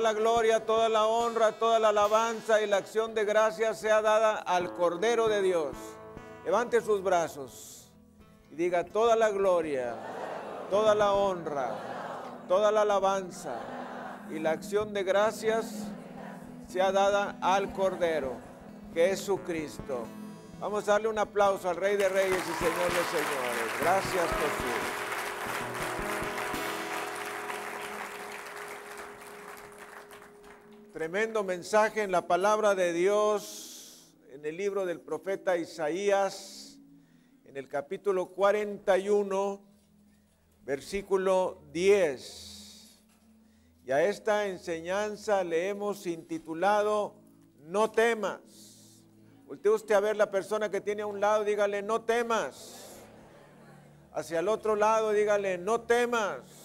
la gloria, toda la honra, toda la alabanza y la acción de gracias sea dada al Cordero de Dios. Levante sus brazos y diga toda la gloria, toda la honra, toda la alabanza y la acción de gracias sea dada al Cordero, que es. Vamos a darle un aplauso al Rey de Reyes y Señor de Señores. Gracias Jesús. Tremendo mensaje en la palabra de Dios en el libro del profeta Isaías, en el capítulo 41, versículo 10. Y a esta enseñanza le hemos intitulado No temas. Voltee usted a ver la persona que tiene a un lado, dígale, no temas. Hacia el otro lado, dígale, no temas.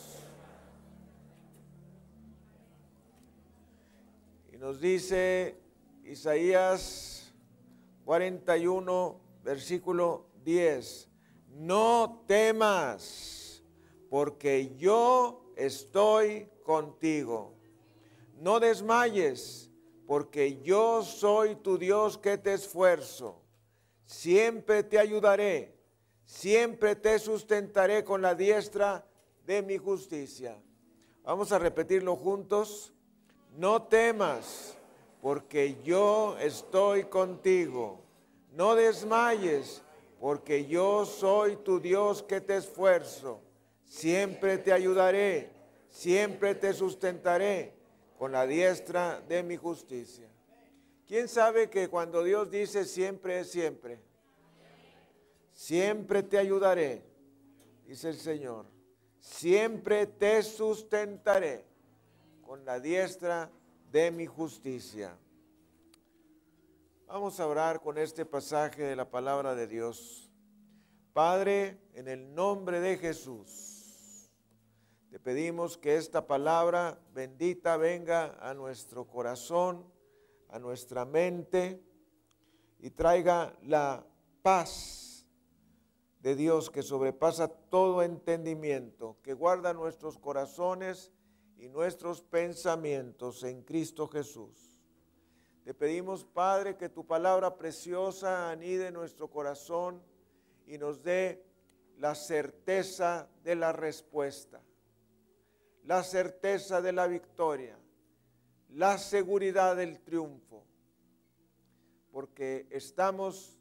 Nos dice Isaías 41, versículo 10, no temas, porque yo estoy contigo. No desmayes, porque yo soy tu Dios que te esfuerzo. Siempre te ayudaré, siempre te sustentaré con la diestra de mi justicia. Vamos a repetirlo juntos no temas, porque yo estoy contigo. No desmayes, porque yo soy tu Dios que te esfuerzo. Siempre te ayudaré, siempre te sustentaré con la diestra de mi justicia. ¿Quién sabe que cuando Dios dice siempre es siempre? Siempre te ayudaré, dice el Señor. Siempre te sustentaré con la diestra de mi justicia. Vamos a orar con este pasaje de la palabra de Dios. Padre, en el nombre de Jesús, te pedimos que esta palabra bendita venga a nuestro corazón, a nuestra mente y traiga la paz de Dios que sobrepasa todo entendimiento, que guarda nuestros corazones y nuestros pensamientos en Cristo Jesús. Te pedimos, Padre, que tu palabra preciosa anide nuestro corazón y nos dé la certeza de la respuesta, la certeza de la victoria, la seguridad del triunfo, porque estamos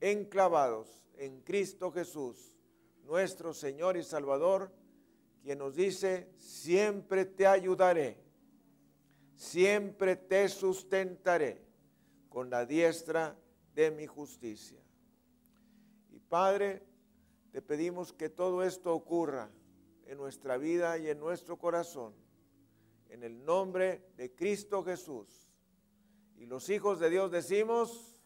enclavados en Cristo Jesús, nuestro Señor y Salvador, quien nos dice, siempre te ayudaré, siempre te sustentaré con la diestra de mi justicia. Y Padre, te pedimos que todo esto ocurra en nuestra vida y en nuestro corazón, en el nombre de Cristo Jesús. Y los hijos de Dios decimos,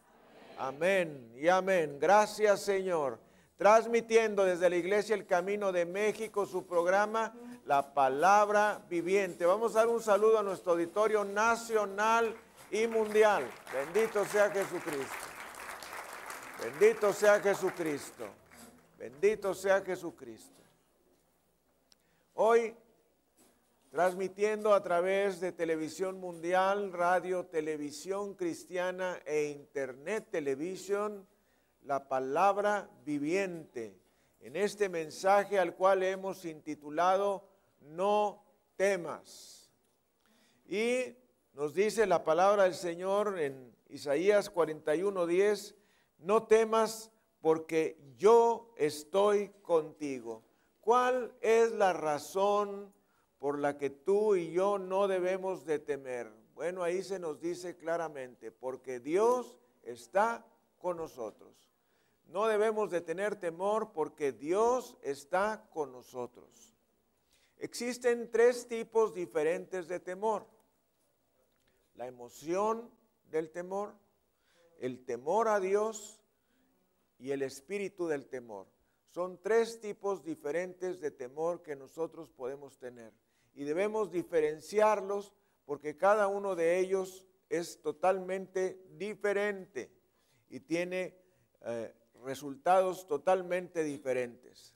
amén, amén y amén. Gracias Señor transmitiendo desde la Iglesia El Camino de México su programa La Palabra Viviente. Vamos a dar un saludo a nuestro auditorio nacional y mundial. Bendito sea Jesucristo. Bendito sea Jesucristo. Bendito sea Jesucristo. Hoy, transmitiendo a través de televisión mundial, radio, televisión cristiana e internet televisión, la palabra viviente en este mensaje al cual hemos intitulado No temas. Y nos dice la palabra del Señor en Isaías 41:10, no temas porque yo estoy contigo. ¿Cuál es la razón por la que tú y yo no debemos de temer? Bueno, ahí se nos dice claramente, porque Dios está con nosotros. No debemos de tener temor porque Dios está con nosotros. Existen tres tipos diferentes de temor. La emoción del temor, el temor a Dios y el espíritu del temor. Son tres tipos diferentes de temor que nosotros podemos tener. Y debemos diferenciarlos porque cada uno de ellos es totalmente diferente y tiene eh, resultados totalmente diferentes.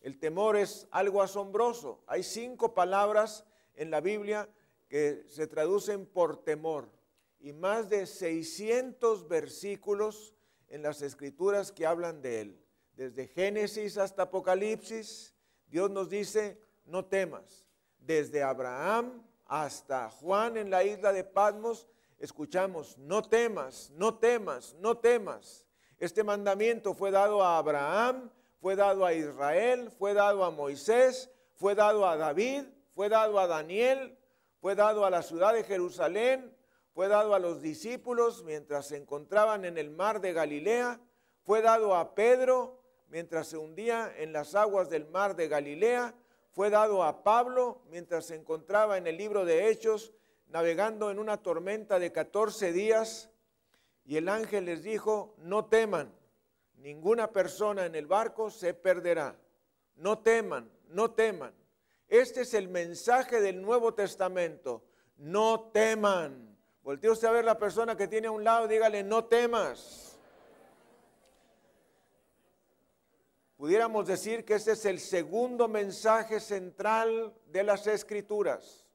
El temor es algo asombroso. Hay cinco palabras en la Biblia que se traducen por temor y más de 600 versículos en las escrituras que hablan de él. Desde Génesis hasta Apocalipsis, Dios nos dice, no temas. Desde Abraham hasta Juan en la isla de Patmos, escuchamos, no temas, no temas, no temas. Este mandamiento fue dado a Abraham, fue dado a Israel, fue dado a Moisés, fue dado a David, fue dado a Daniel, fue dado a la ciudad de Jerusalén, fue dado a los discípulos mientras se encontraban en el mar de Galilea, fue dado a Pedro mientras se hundía en las aguas del mar de Galilea, fue dado a Pablo mientras se encontraba en el libro de Hechos navegando en una tormenta de 14 días y el ángel les dijo, no teman, ninguna persona en el barco se perderá, no teman, no teman. Este es el mensaje del Nuevo Testamento, no teman. Voltee usted a ver la persona que tiene a un lado, dígale, no temas. Pudiéramos decir que este es el segundo mensaje central de las Escrituras.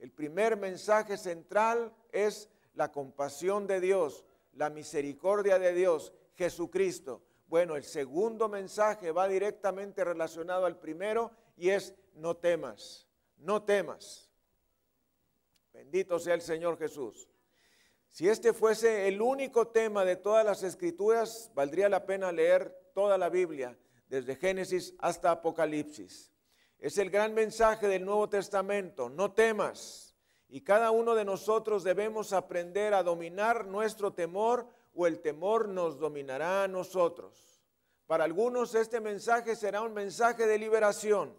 El primer mensaje central es la compasión de Dios, la misericordia de Dios, Jesucristo. Bueno, el segundo mensaje va directamente relacionado al primero y es no temas, no temas. Bendito sea el Señor Jesús. Si este fuese el único tema de todas las escrituras, valdría la pena leer toda la Biblia, desde Génesis hasta Apocalipsis. Es el gran mensaje del Nuevo Testamento, no temas. Y cada uno de nosotros debemos aprender a dominar nuestro temor o el temor nos dominará a nosotros. Para algunos este mensaje será un mensaje de liberación,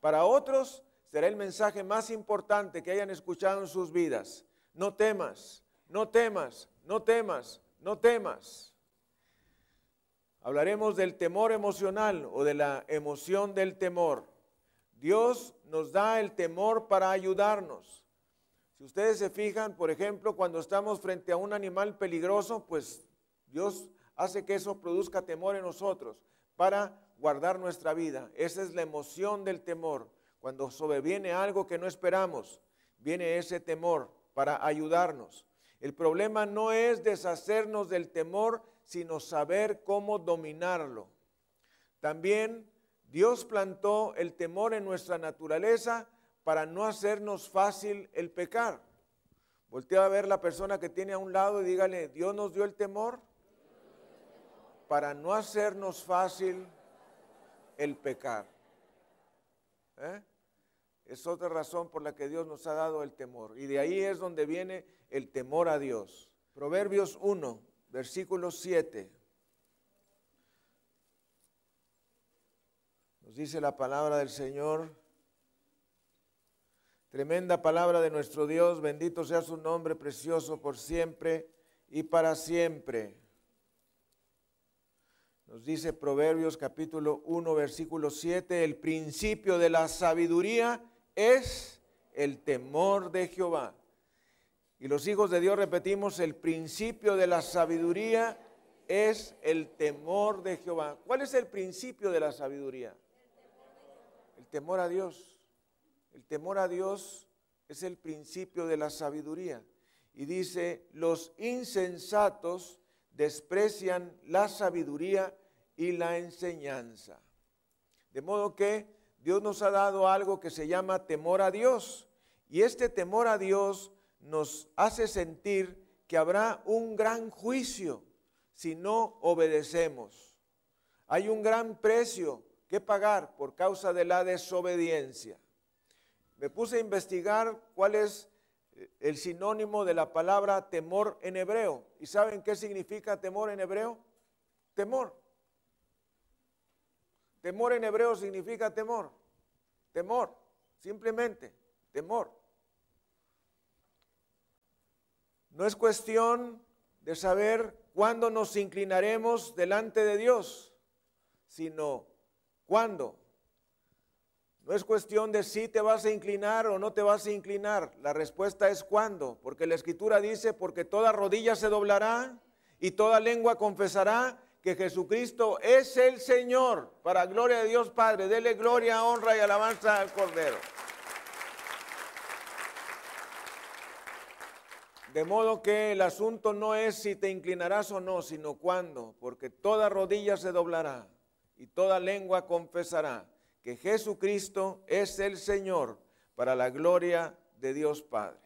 para otros será el mensaje más importante que hayan escuchado en sus vidas. No temas, no temas, no temas, no temas. Hablaremos del temor emocional o de la emoción del temor. Dios nos da el temor para ayudarnos. Si ustedes se fijan, por ejemplo, cuando estamos frente a un animal peligroso, pues Dios hace que eso produzca temor en nosotros para guardar nuestra vida. Esa es la emoción del temor. Cuando sobreviene algo que no esperamos, viene ese temor para ayudarnos. El problema no es deshacernos del temor, sino saber cómo dominarlo. También Dios plantó el temor en nuestra naturaleza para no hacernos fácil el pecar. Voltea a ver la persona que tiene a un lado y dígale, Dios nos dio el temor para no hacernos fácil el pecar. ¿Eh? Es otra razón por la que Dios nos ha dado el temor. Y de ahí es donde viene el temor a Dios. Proverbios 1, versículo 7. Nos dice la palabra del Señor. Tremenda palabra de nuestro Dios. Bendito sea su nombre precioso por siempre y para siempre. Nos dice Proverbios capítulo 1, versículo 7, el principio de la sabiduría es el temor de Jehová. Y los hijos de Dios repetimos, el principio de la sabiduría es el temor de Jehová. ¿Cuál es el principio de la sabiduría? El temor a Dios. El temor a Dios es el principio de la sabiduría. Y dice, los insensatos desprecian la sabiduría y la enseñanza. De modo que Dios nos ha dado algo que se llama temor a Dios. Y este temor a Dios nos hace sentir que habrá un gran juicio si no obedecemos. Hay un gran precio que pagar por causa de la desobediencia. Me puse a investigar cuál es eh, el sinónimo de la palabra temor en hebreo. ¿Y saben qué significa temor en hebreo? Temor. Temor en hebreo significa temor. Temor, simplemente, temor. No es cuestión de saber cuándo nos inclinaremos delante de Dios, sino cuándo. No es cuestión de si te vas a inclinar o no te vas a inclinar. La respuesta es cuándo, porque la escritura dice, porque toda rodilla se doblará y toda lengua confesará que Jesucristo es el Señor, para gloria de Dios Padre. Dele gloria, honra y alabanza al Cordero. De modo que el asunto no es si te inclinarás o no, sino cuándo, porque toda rodilla se doblará y toda lengua confesará que Jesucristo es el Señor para la gloria de Dios Padre.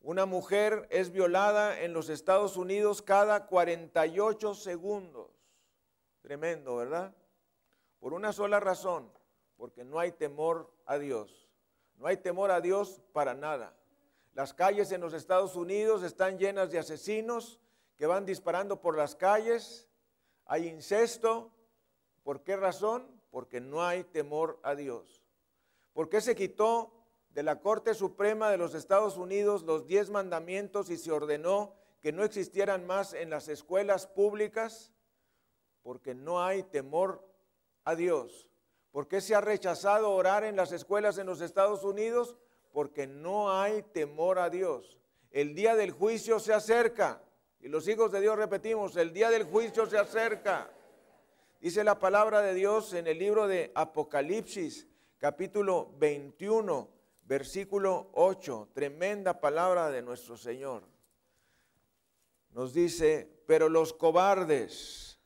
Una mujer es violada en los Estados Unidos cada 48 segundos. Tremendo, ¿verdad? Por una sola razón, porque no hay temor a Dios. No hay temor a Dios para nada. Las calles en los Estados Unidos están llenas de asesinos que van disparando por las calles. Hay incesto. ¿Por qué razón? Porque no hay temor a Dios. ¿Por qué se quitó de la Corte Suprema de los Estados Unidos los diez mandamientos y se ordenó que no existieran más en las escuelas públicas? Porque no hay temor a Dios. ¿Por qué se ha rechazado orar en las escuelas en los Estados Unidos? Porque no hay temor a Dios. El día del juicio se acerca. Y los hijos de Dios repetimos, el día del juicio se acerca. Dice la palabra de Dios en el libro de Apocalipsis, capítulo 21, versículo 8, tremenda palabra de nuestro Señor. Nos dice, pero los cobardes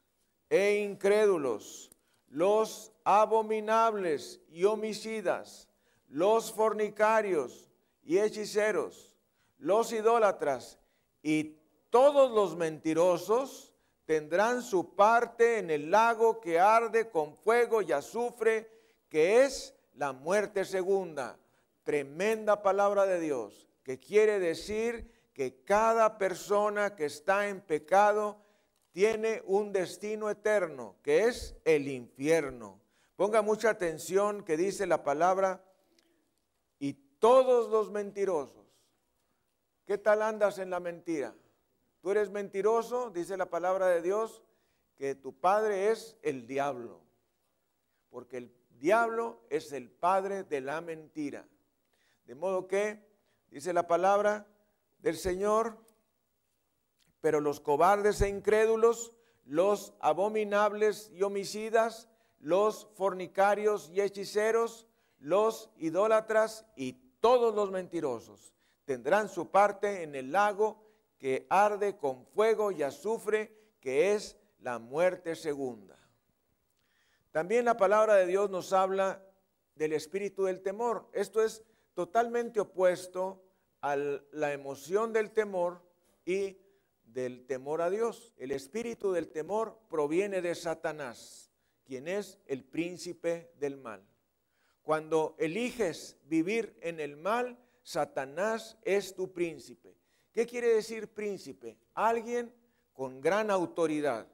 e incrédulos, los abominables y homicidas, los fornicarios y hechiceros, los idólatras y todos los mentirosos tendrán su parte en el lago que arde con fuego y azufre, que es la muerte segunda tremenda palabra de Dios que quiere decir que cada persona que está en pecado tiene un destino eterno, que es el infierno. Ponga mucha atención que dice la palabra, y todos los mentirosos. ¿Qué tal andas en la mentira? Tú eres mentiroso, dice la palabra de Dios, que tu padre es el diablo, porque el diablo es el padre de la mentira. De modo que, dice la palabra del Señor, pero los cobardes e incrédulos, los abominables y homicidas, los fornicarios y hechiceros, los idólatras y todos los mentirosos tendrán su parte en el lago que arde con fuego y azufre, que es la muerte segunda. También la palabra de Dios nos habla del espíritu del temor. Esto es totalmente opuesto a la emoción del temor y del temor a Dios. El espíritu del temor proviene de Satanás, quien es el príncipe del mal. Cuando eliges vivir en el mal, Satanás es tu príncipe. ¿Qué quiere decir príncipe? Alguien con gran autoridad.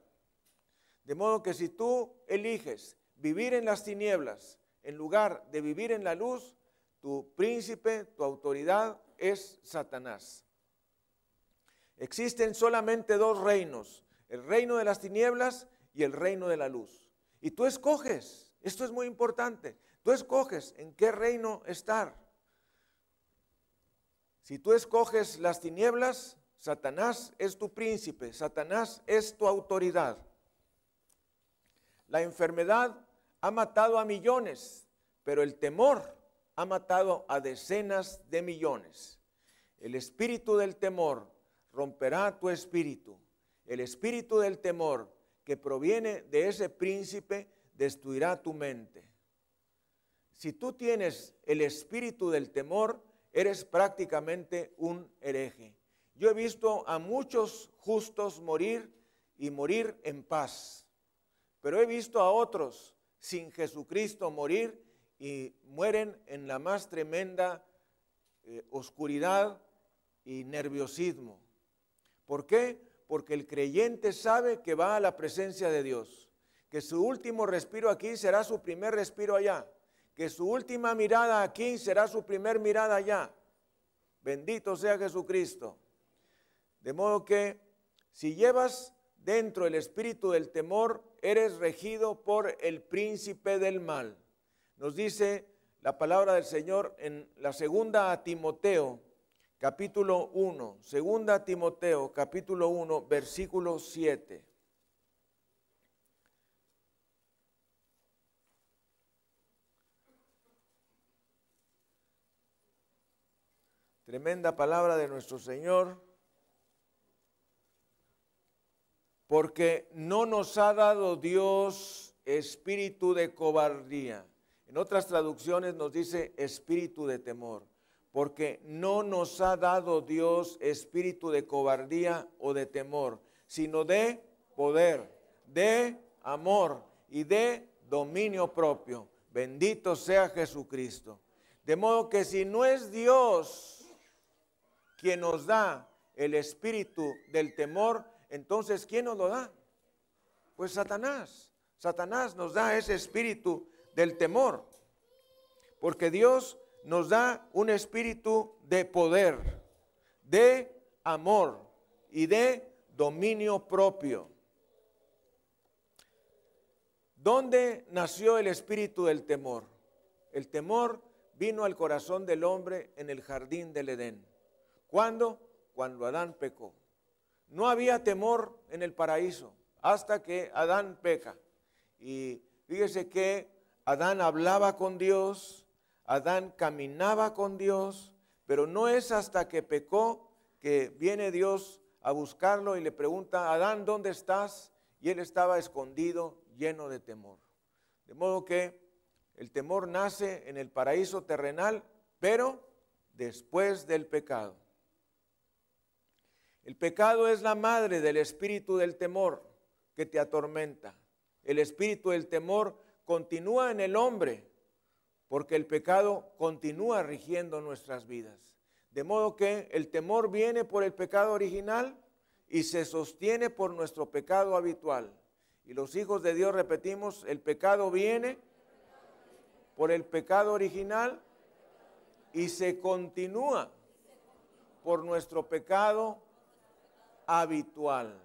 De modo que si tú eliges vivir en las tinieblas en lugar de vivir en la luz, tu príncipe, tu autoridad es Satanás. Existen solamente dos reinos, el reino de las tinieblas y el reino de la luz. Y tú escoges, esto es muy importante, tú escoges en qué reino estar. Si tú escoges las tinieblas, Satanás es tu príncipe, Satanás es tu autoridad. La enfermedad ha matado a millones, pero el temor ha matado a decenas de millones. El espíritu del temor romperá tu espíritu. El espíritu del temor que proviene de ese príncipe destruirá tu mente. Si tú tienes el espíritu del temor, eres prácticamente un hereje. Yo he visto a muchos justos morir y morir en paz, pero he visto a otros sin Jesucristo morir y mueren en la más tremenda eh, oscuridad y nerviosismo. ¿Por qué? Porque el creyente sabe que va a la presencia de Dios, que su último respiro aquí será su primer respiro allá, que su última mirada aquí será su primer mirada allá. Bendito sea Jesucristo. De modo que si llevas dentro el espíritu del temor, eres regido por el príncipe del mal nos dice la palabra del Señor en la segunda a Timoteo, capítulo 1, segunda a Timoteo, capítulo 1, versículo 7. Tremenda palabra de nuestro Señor. Porque no nos ha dado Dios espíritu de cobardía. En otras traducciones nos dice espíritu de temor. Porque no nos ha dado Dios espíritu de cobardía o de temor, sino de poder, de amor y de dominio propio. Bendito sea Jesucristo. De modo que si no es Dios quien nos da el espíritu del temor, entonces ¿quién nos lo da? Pues Satanás. Satanás nos da ese espíritu del temor. Porque Dios nos da un espíritu de poder, de amor y de dominio propio. ¿Dónde nació el espíritu del temor? El temor vino al corazón del hombre en el jardín del Edén. ¿Cuándo? Cuando Adán pecó. No había temor en el paraíso hasta que Adán peca. Y fíjese que Adán hablaba con Dios, Adán caminaba con Dios, pero no es hasta que pecó que viene Dios a buscarlo y le pregunta, Adán, ¿dónde estás? Y él estaba escondido, lleno de temor. De modo que el temor nace en el paraíso terrenal, pero después del pecado. El pecado es la madre del espíritu del temor que te atormenta. El espíritu del temor continúa en el hombre porque el pecado continúa rigiendo nuestras vidas. De modo que el temor viene por el pecado original y se sostiene por nuestro pecado habitual. Y los hijos de Dios repetimos, el pecado viene por el pecado original y se continúa por nuestro pecado habitual.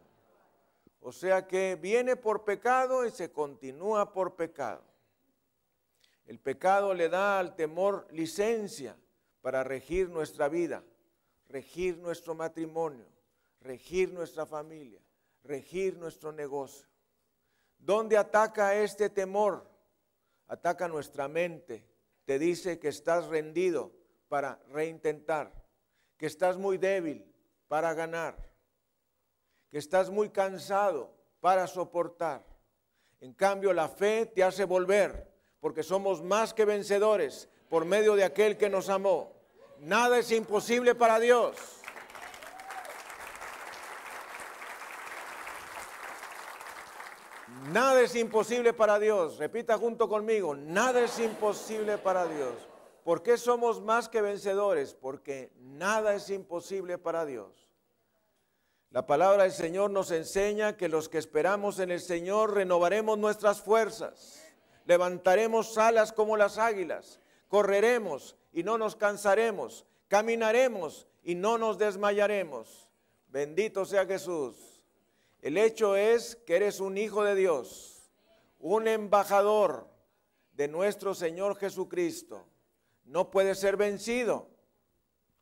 O sea que viene por pecado y se continúa por pecado. El pecado le da al temor licencia para regir nuestra vida, regir nuestro matrimonio, regir nuestra familia, regir nuestro negocio. ¿Dónde ataca este temor? Ataca nuestra mente. Te dice que estás rendido para reintentar, que estás muy débil para ganar que estás muy cansado para soportar. En cambio, la fe te hace volver, porque somos más que vencedores por medio de aquel que nos amó. Nada es imposible para Dios. Nada es imposible para Dios. Repita junto conmigo, nada es imposible para Dios. ¿Por qué somos más que vencedores? Porque nada es imposible para Dios. La palabra del Señor nos enseña que los que esperamos en el Señor renovaremos nuestras fuerzas, levantaremos alas como las águilas, correremos y no nos cansaremos, caminaremos y no nos desmayaremos. Bendito sea Jesús. El hecho es que eres un hijo de Dios, un embajador de nuestro Señor Jesucristo. No puedes ser vencido.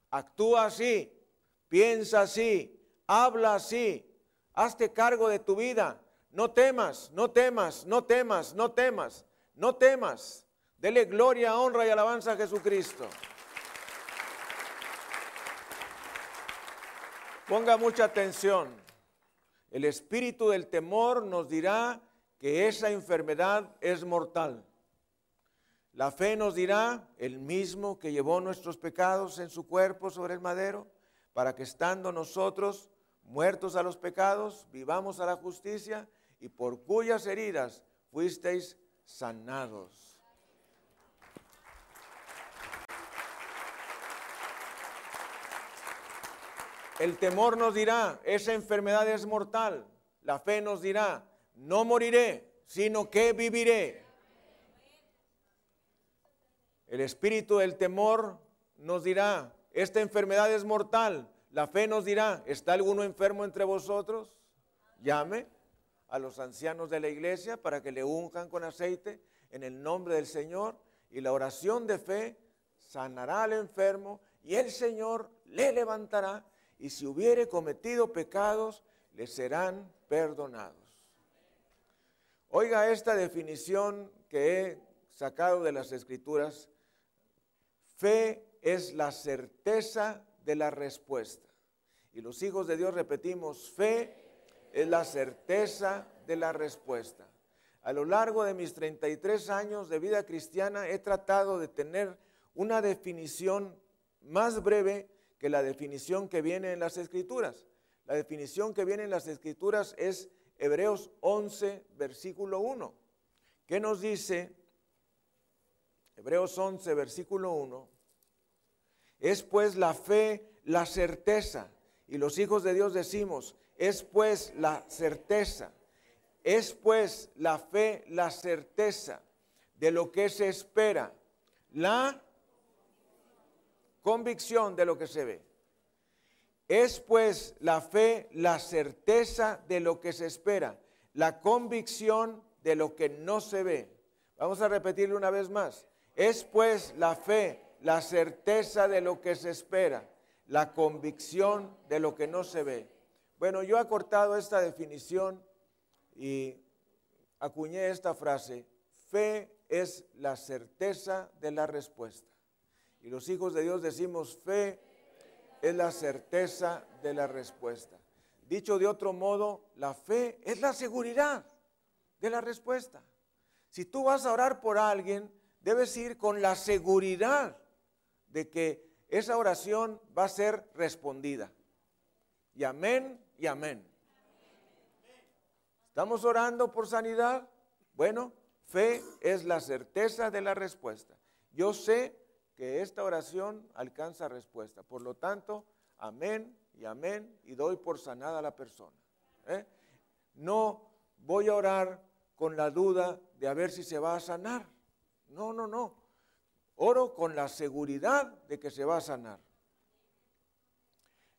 Actúa así, piensa así, habla así, hazte cargo de tu vida, no temas, no temas, no temas, no temas, no temas. Dele gloria, honra y alabanza a Jesucristo. Ponga mucha atención. El espíritu del temor nos dirá que esa enfermedad es mortal. La fe nos dirá, el mismo que llevó nuestros pecados en su cuerpo sobre el madero, para que estando nosotros muertos a los pecados, vivamos a la justicia y por cuyas heridas fuisteis sanados. El temor nos dirá, esa enfermedad es mortal. La fe nos dirá, no moriré, sino que viviré. El espíritu del temor nos dirá, esta enfermedad es mortal, la fe nos dirá, ¿está alguno enfermo entre vosotros? Llame a los ancianos de la iglesia para que le unjan con aceite en el nombre del Señor y la oración de fe sanará al enfermo y el Señor le levantará y si hubiere cometido pecados, le serán perdonados. Oiga esta definición que he sacado de las escrituras. Fe es la certeza de la respuesta. Y los hijos de Dios repetimos, fe es la certeza de la respuesta. A lo largo de mis 33 años de vida cristiana he tratado de tener una definición más breve que la definición que viene en las escrituras. La definición que viene en las escrituras es Hebreos 11, versículo 1. ¿Qué nos dice? Hebreos 11, versículo 1. Es pues la fe, la certeza. Y los hijos de Dios decimos, es pues la certeza. Es pues la fe, la certeza de lo que se espera. La convicción de lo que se ve. Es pues la fe la certeza de lo que se espera, la convicción de lo que no se ve. Vamos a repetirlo una vez más. Es pues la fe la certeza de lo que se espera, la convicción de lo que no se ve. Bueno, yo he cortado esta definición y acuñé esta frase. Fe es la certeza de la respuesta. Y los hijos de Dios decimos, fe es la certeza de la respuesta. Dicho de otro modo, la fe es la seguridad de la respuesta. Si tú vas a orar por alguien, debes ir con la seguridad de que esa oración va a ser respondida. Y amén y amén. ¿Estamos orando por sanidad? Bueno, fe es la certeza de la respuesta. Yo sé que esta oración alcanza respuesta. Por lo tanto, amén y amén y doy por sanada a la persona. ¿eh? No voy a orar con la duda de a ver si se va a sanar. No, no, no. Oro con la seguridad de que se va a sanar.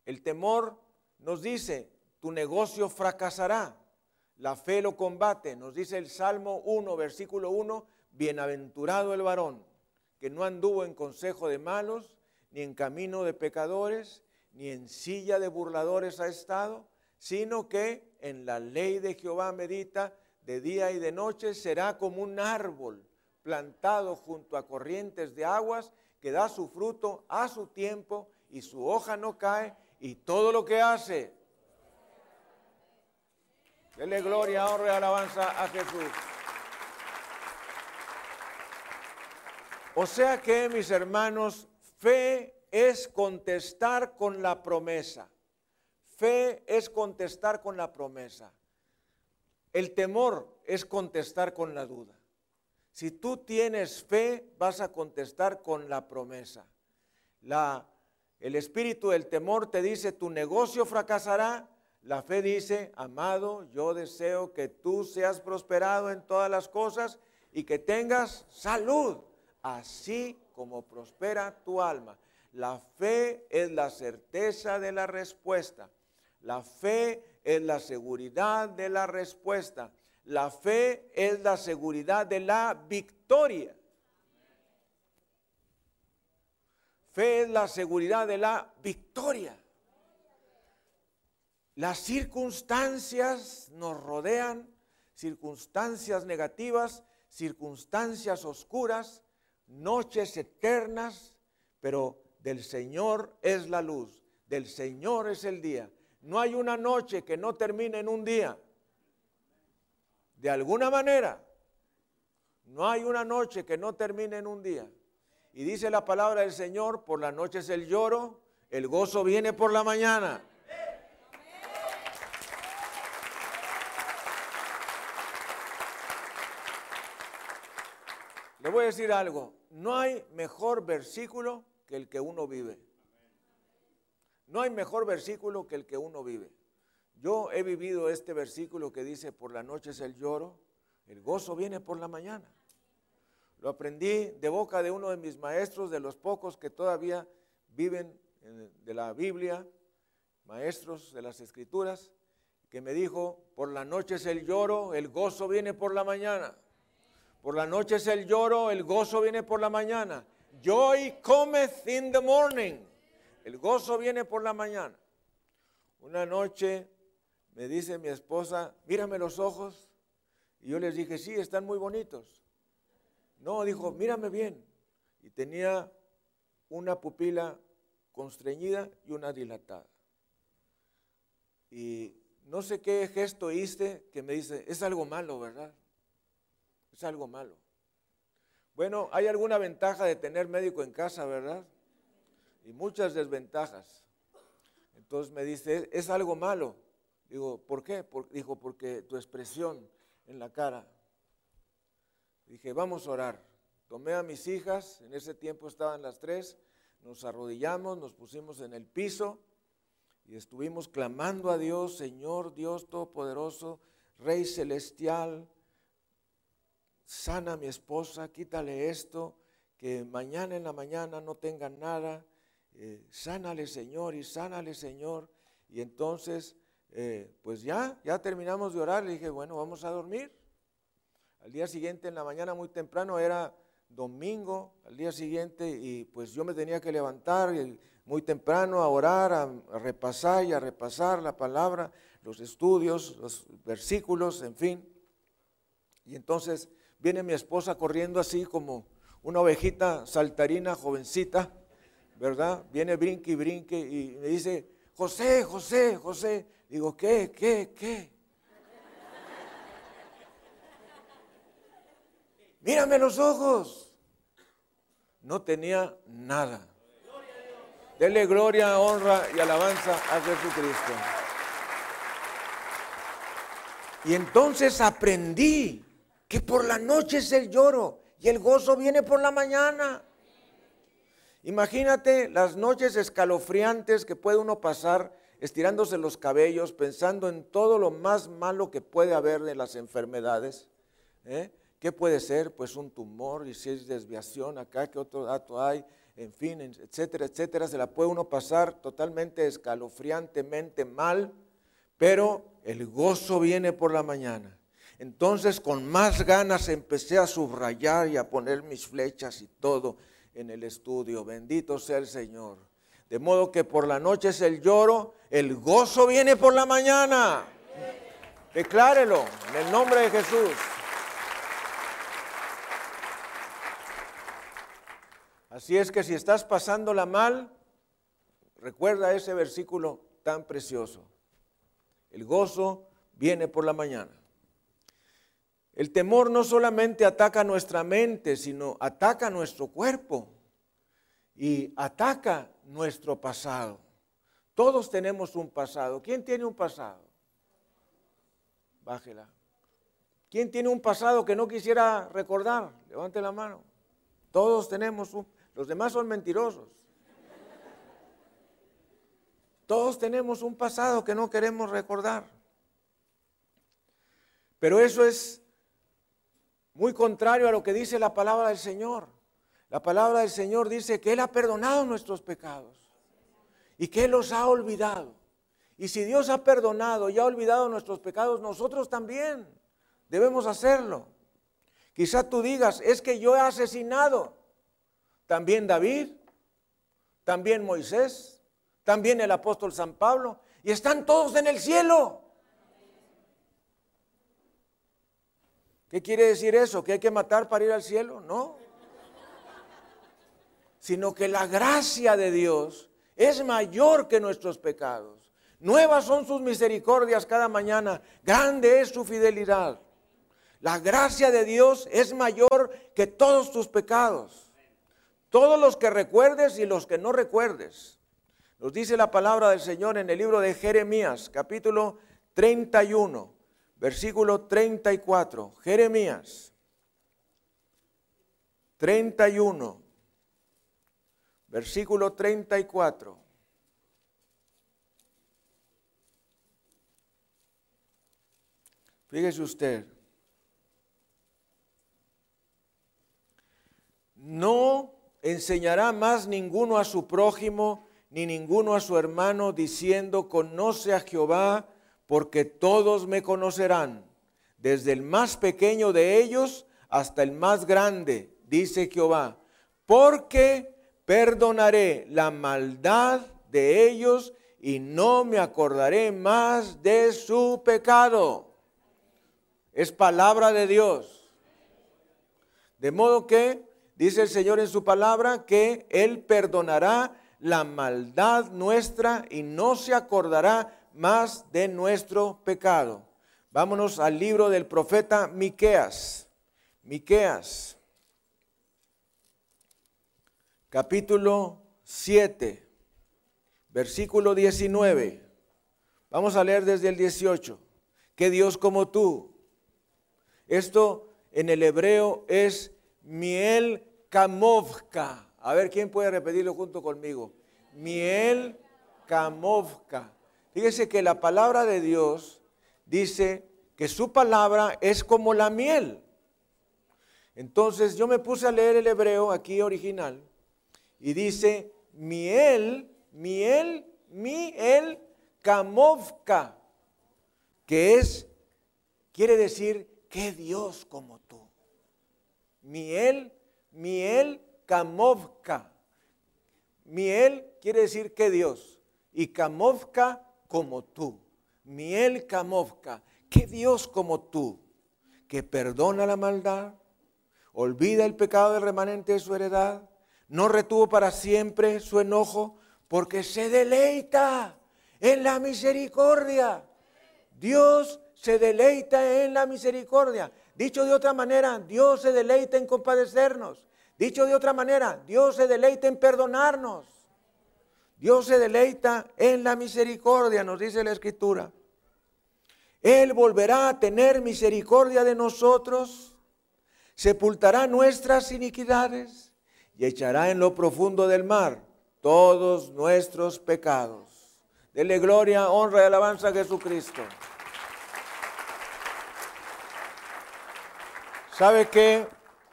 El temor nos dice, tu negocio fracasará. La fe lo combate. Nos dice el Salmo 1, versículo 1, bienaventurado el varón que no anduvo en consejo de malos, ni en camino de pecadores, ni en silla de burladores ha estado, sino que en la ley de Jehová medita de día y de noche, será como un árbol plantado junto a corrientes de aguas, que da su fruto a su tiempo y su hoja no cae, y todo lo que hace. Dele gloria, honra y alabanza a Jesús. O sea que, mis hermanos, fe es contestar con la promesa. Fe es contestar con la promesa. El temor es contestar con la duda. Si tú tienes fe, vas a contestar con la promesa. La, el espíritu del temor te dice, tu negocio fracasará. La fe dice, amado, yo deseo que tú seas prosperado en todas las cosas y que tengas salud así como prospera tu alma. La fe es la certeza de la respuesta. La fe es la seguridad de la respuesta. La fe es la seguridad de la victoria. Fe es la seguridad de la victoria. Las circunstancias nos rodean, circunstancias negativas, circunstancias oscuras, noches eternas, pero del Señor es la luz, del Señor es el día. No hay una noche que no termine en un día. De alguna manera, no hay una noche que no termine en un día. Y dice la palabra del Señor, por la noche es el lloro, el gozo viene por la mañana. Le voy a decir algo, no hay mejor versículo que el que uno vive. No hay mejor versículo que el que uno vive. Yo he vivido este versículo que dice, por la noche es el lloro, el gozo viene por la mañana. Lo aprendí de boca de uno de mis maestros, de los pocos que todavía viven de la Biblia, maestros de las escrituras, que me dijo, por la noche es el lloro, el gozo viene por la mañana. Por la noche es el lloro, el gozo viene por la mañana. Joy cometh in the morning. El gozo viene por la mañana. Una noche me dice mi esposa, mírame los ojos. Y yo les dije, sí, están muy bonitos. No, dijo, mírame bien. Y tenía una pupila constreñida y una dilatada. Y no sé qué gesto hice que me dice, es algo malo, ¿verdad? Es algo malo. Bueno, hay alguna ventaja de tener médico en casa, ¿verdad? Y muchas desventajas. Entonces me dice, es algo malo. Digo, ¿por qué? dijo, porque tu expresión en la cara. Dije, vamos a orar. Tomé a mis hijas, en ese tiempo estaban las tres, nos arrodillamos, nos pusimos en el piso y estuvimos clamando a Dios, Señor Dios Todopoderoso, Rey Celestial, sana a mi esposa, quítale esto, que mañana en la mañana no tenga nada, eh, sánale Señor y sánale Señor. Y entonces, eh, pues ya, ya terminamos de orar, le dije, bueno, vamos a dormir. Al día siguiente, en la mañana muy temprano, era domingo, al día siguiente, y pues yo me tenía que levantar muy temprano a orar, a, repasar y a repasar la palabra, los estudios, los versículos, en fin. Y entonces viene mi esposa corriendo así como una ovejita saltarina, jovencita, ¿verdad? Viene brinque y brinque y me dice, José, José, José. Digo, ¿qué, qué, qué? Mírame los ojos. No tenía nada. Dele gloria, honra y alabanza a Jesucristo. Y entonces aprendí que por la noche es el lloro y el gozo viene por la mañana. Imagínate las noches escalofriantes que puede uno pasar estirándose los cabellos, pensando en todo lo más malo que puede haber de las enfermedades. ¿eh? ¿Qué puede ser? Pues un tumor, y si es desviación acá, ¿qué otro dato hay? En fin, etcétera, etcétera. Se la puede uno pasar totalmente escalofriantemente mal, pero el gozo viene por la mañana. Entonces con más ganas empecé a subrayar y a poner mis flechas y todo en el estudio. Bendito sea el Señor. De modo que por la noche es el lloro, el gozo viene por la mañana. Declárelo en el nombre de Jesús. Así es que si estás pasándola mal, recuerda ese versículo tan precioso. El gozo viene por la mañana. El temor no solamente ataca nuestra mente, sino ataca nuestro cuerpo y ataca nuestro pasado. Todos tenemos un pasado. ¿Quién tiene un pasado? Bájela. ¿Quién tiene un pasado que no quisiera recordar? Levante la mano. Todos tenemos un... Los demás son mentirosos. Todos tenemos un pasado que no queremos recordar. Pero eso es muy contrario a lo que dice la palabra del Señor. La palabra del Señor dice que Él ha perdonado nuestros pecados y que Él los ha olvidado. Y si Dios ha perdonado y ha olvidado nuestros pecados, nosotros también debemos hacerlo. Quizá tú digas, es que yo he asesinado. También David, también Moisés, también el apóstol San Pablo, y están todos en el cielo. ¿Qué quiere decir eso? ¿Que hay que matar para ir al cielo? No. Sino que la gracia de Dios es mayor que nuestros pecados. Nuevas son sus misericordias cada mañana. Grande es su fidelidad. La gracia de Dios es mayor que todos tus pecados. Todos los que recuerdes y los que no recuerdes. Nos dice la palabra del Señor en el libro de Jeremías, capítulo 31 versículo 34, Jeremías 31, versículo 34. Fíjese usted, no enseñará más ninguno a su prójimo, ni ninguno a su hermano, diciendo, conoce a Jehová, porque todos me conocerán, desde el más pequeño de ellos hasta el más grande, dice Jehová, porque perdonaré la maldad de ellos y no me acordaré más de su pecado. Es palabra de Dios. De modo que, dice el Señor en su palabra, que Él perdonará la maldad nuestra y no se acordará más de nuestro pecado. Vámonos al libro del profeta Miqueas. Miqueas, capítulo 7, versículo 19. Vamos a leer desde el 18. Que Dios como tú. Esto en el hebreo es miel kamovka. A ver, ¿quién puede repetirlo junto conmigo? Miel kamovka. Fíjese que la palabra de Dios dice que su palabra es como la miel. Entonces yo me puse a leer el hebreo aquí original y dice miel, miel, miel kamovka, que es, quiere decir, que Dios como tú. Miel, miel, kamovka. Miel quiere decir que Dios. Y kamovka como tú. Miel kamovka. Que Dios como tú. Que perdona la maldad. Olvida el pecado del remanente de su heredad. No retuvo para siempre su enojo porque se deleita en la misericordia. Dios se deleita en la misericordia. Dicho de otra manera, Dios se deleita en compadecernos. Dicho de otra manera, Dios se deleita en perdonarnos. Dios se deleita en la misericordia, nos dice la Escritura. Él volverá a tener misericordia de nosotros, sepultará nuestras iniquidades y echará en lo profundo del mar todos nuestros pecados. Dele gloria, honra y alabanza a Jesucristo. ¿Sabe qué?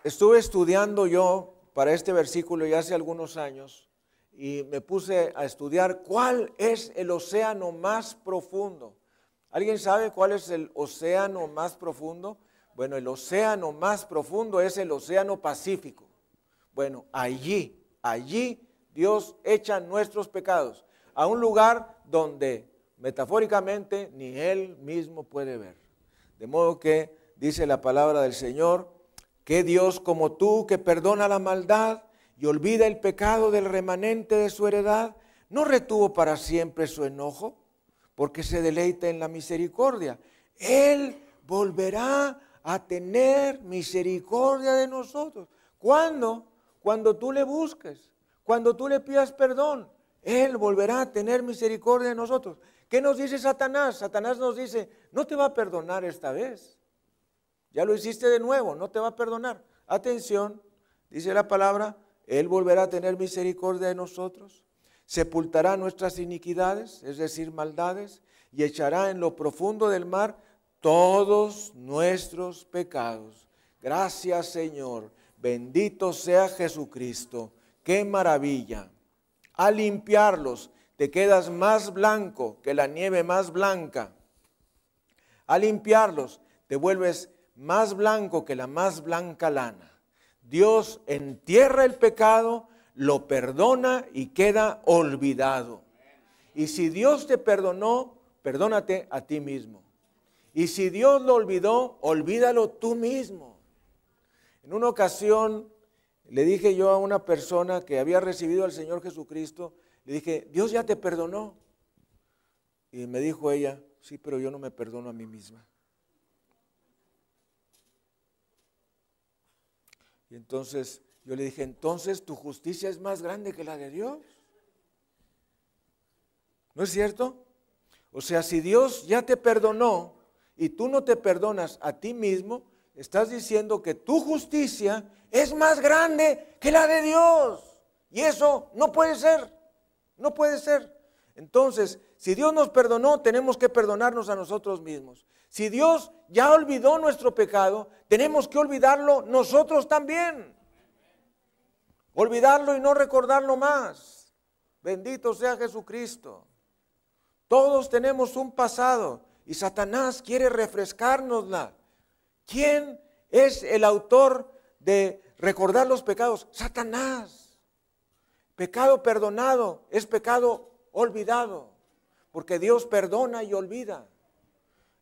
Estuve estudiando yo para este versículo ya hace algunos años y me puse a estudiar cuál es el océano más profundo. ¿Alguien sabe cuál es el océano más profundo? Bueno, el océano más profundo es el océano Pacífico. Bueno, allí, allí Dios echa nuestros pecados a un lugar donde metafóricamente ni él mismo puede ver. De modo que dice la palabra del Señor, que Dios como tú que perdona la maldad y olvida el pecado del remanente de su heredad, no retuvo para siempre su enojo, porque se deleita en la misericordia. Él volverá a tener misericordia de nosotros. ¿Cuándo? Cuando tú le busques, cuando tú le pidas perdón. Él volverá a tener misericordia de nosotros. ¿Qué nos dice Satanás? Satanás nos dice, no te va a perdonar esta vez. Ya lo hiciste de nuevo, no te va a perdonar. Atención, dice la palabra, Él volverá a tener misericordia de nosotros, sepultará nuestras iniquidades, es decir, maldades, y echará en lo profundo del mar todos nuestros pecados. Gracias Señor, bendito sea Jesucristo, qué maravilla a limpiarlos, te quedas más blanco que la nieve más blanca. A limpiarlos, te vuelves más blanco que la más blanca lana. Dios entierra el pecado, lo perdona y queda olvidado. Y si Dios te perdonó, perdónate a ti mismo. Y si Dios lo olvidó, olvídalo tú mismo. En una ocasión le dije yo a una persona que había recibido al Señor Jesucristo, le dije, Dios ya te perdonó. Y me dijo ella, sí, pero yo no me perdono a mí misma. Y entonces yo le dije, entonces tu justicia es más grande que la de Dios. ¿No es cierto? O sea, si Dios ya te perdonó y tú no te perdonas a ti mismo, estás diciendo que tu justicia es más grande que la de Dios. Y eso no puede ser, no puede ser. Entonces, si Dios nos perdonó, tenemos que perdonarnos a nosotros mismos. Si Dios ya olvidó nuestro pecado, tenemos que olvidarlo nosotros también. Olvidarlo y no recordarlo más. Bendito sea Jesucristo. Todos tenemos un pasado y Satanás quiere refrescárnosla. ¿Quién es el autor de recordar los pecados? Satanás. Pecado perdonado es pecado olvidado, porque Dios perdona y olvida.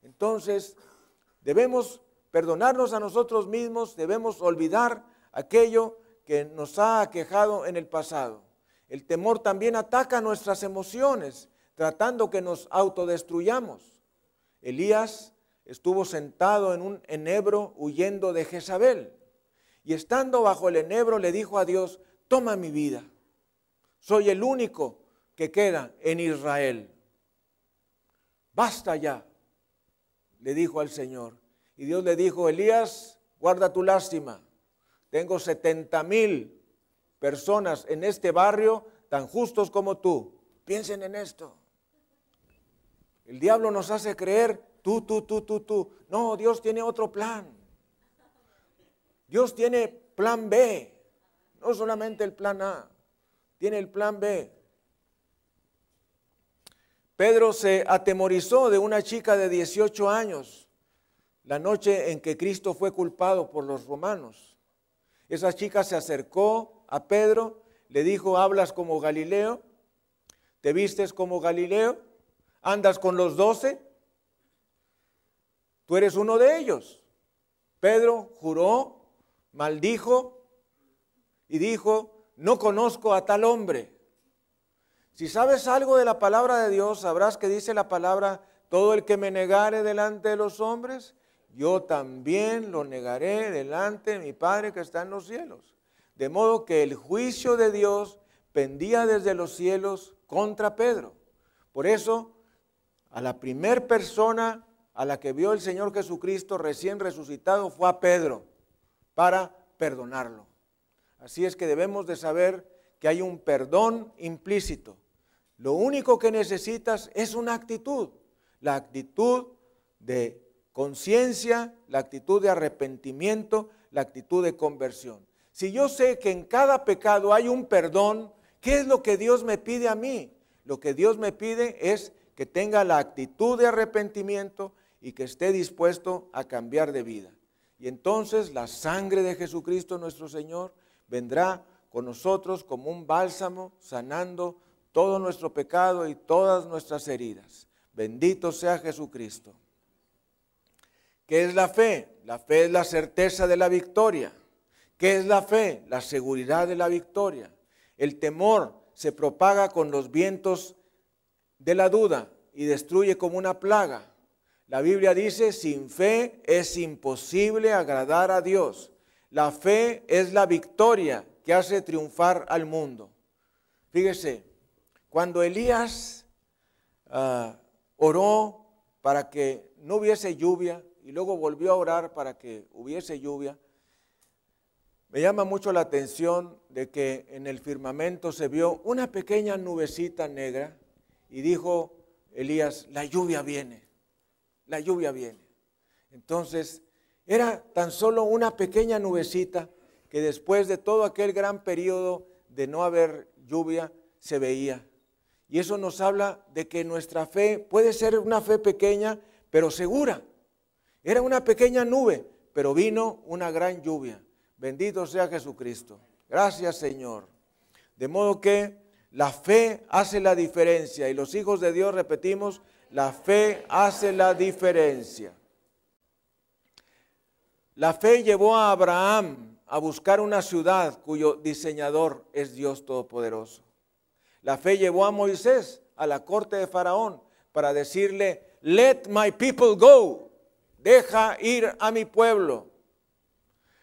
Entonces, debemos perdonarnos a nosotros mismos, debemos olvidar aquello que nos ha aquejado en el pasado. El temor también ataca nuestras emociones, tratando que nos autodestruyamos. Elías estuvo sentado en un enebro huyendo de Jezabel. Y estando bajo el enebro le dijo a Dios, toma mi vida. Soy el único que queda en Israel. Basta ya, le dijo al Señor. Y Dios le dijo, Elías, guarda tu lástima. Tengo 70 mil personas en este barrio tan justos como tú. Piensen en esto. El diablo nos hace creer, tú, tú, tú, tú, tú. No, Dios tiene otro plan. Dios tiene plan B, no solamente el plan A, tiene el plan B. Pedro se atemorizó de una chica de 18 años la noche en que Cristo fue culpado por los romanos. Esa chica se acercó a Pedro, le dijo, hablas como Galileo, te vistes como Galileo, andas con los doce, tú eres uno de ellos. Pedro juró, maldijo y dijo, no conozco a tal hombre. Si sabes algo de la palabra de Dios, sabrás que dice la palabra, todo el que me negare delante de los hombres, yo también lo negaré delante de mi Padre que está en los cielos. De modo que el juicio de Dios pendía desde los cielos contra Pedro. Por eso, a la primer persona a la que vio el Señor Jesucristo recién resucitado fue a Pedro, para perdonarlo. Así es que debemos de saber que hay un perdón implícito. Lo único que necesitas es una actitud, la actitud de conciencia, la actitud de arrepentimiento, la actitud de conversión. Si yo sé que en cada pecado hay un perdón, ¿qué es lo que Dios me pide a mí? Lo que Dios me pide es que tenga la actitud de arrepentimiento y que esté dispuesto a cambiar de vida. Y entonces la sangre de Jesucristo nuestro Señor vendrá con nosotros como un bálsamo, sanando todo nuestro pecado y todas nuestras heridas. Bendito sea Jesucristo. ¿Qué es la fe? La fe es la certeza de la victoria. ¿Qué es la fe? La seguridad de la victoria. El temor se propaga con los vientos de la duda y destruye como una plaga. La Biblia dice, sin fe es imposible agradar a Dios. La fe es la victoria que hace triunfar al mundo. Fíjese, cuando Elías ah, oró para que no hubiese lluvia, y luego volvió a orar para que hubiese lluvia. Me llama mucho la atención de que en el firmamento se vio una pequeña nubecita negra y dijo Elías, la lluvia viene, la lluvia viene. Entonces, era tan solo una pequeña nubecita que después de todo aquel gran periodo de no haber lluvia, se veía. Y eso nos habla de que nuestra fe puede ser una fe pequeña, pero segura. Era una pequeña nube, pero vino una gran lluvia. Bendito sea Jesucristo. Gracias Señor. De modo que la fe hace la diferencia y los hijos de Dios repetimos, la fe hace la diferencia. La fe llevó a Abraham a buscar una ciudad cuyo diseñador es Dios Todopoderoso. La fe llevó a Moisés a la corte de Faraón para decirle, let my people go deja ir a mi pueblo.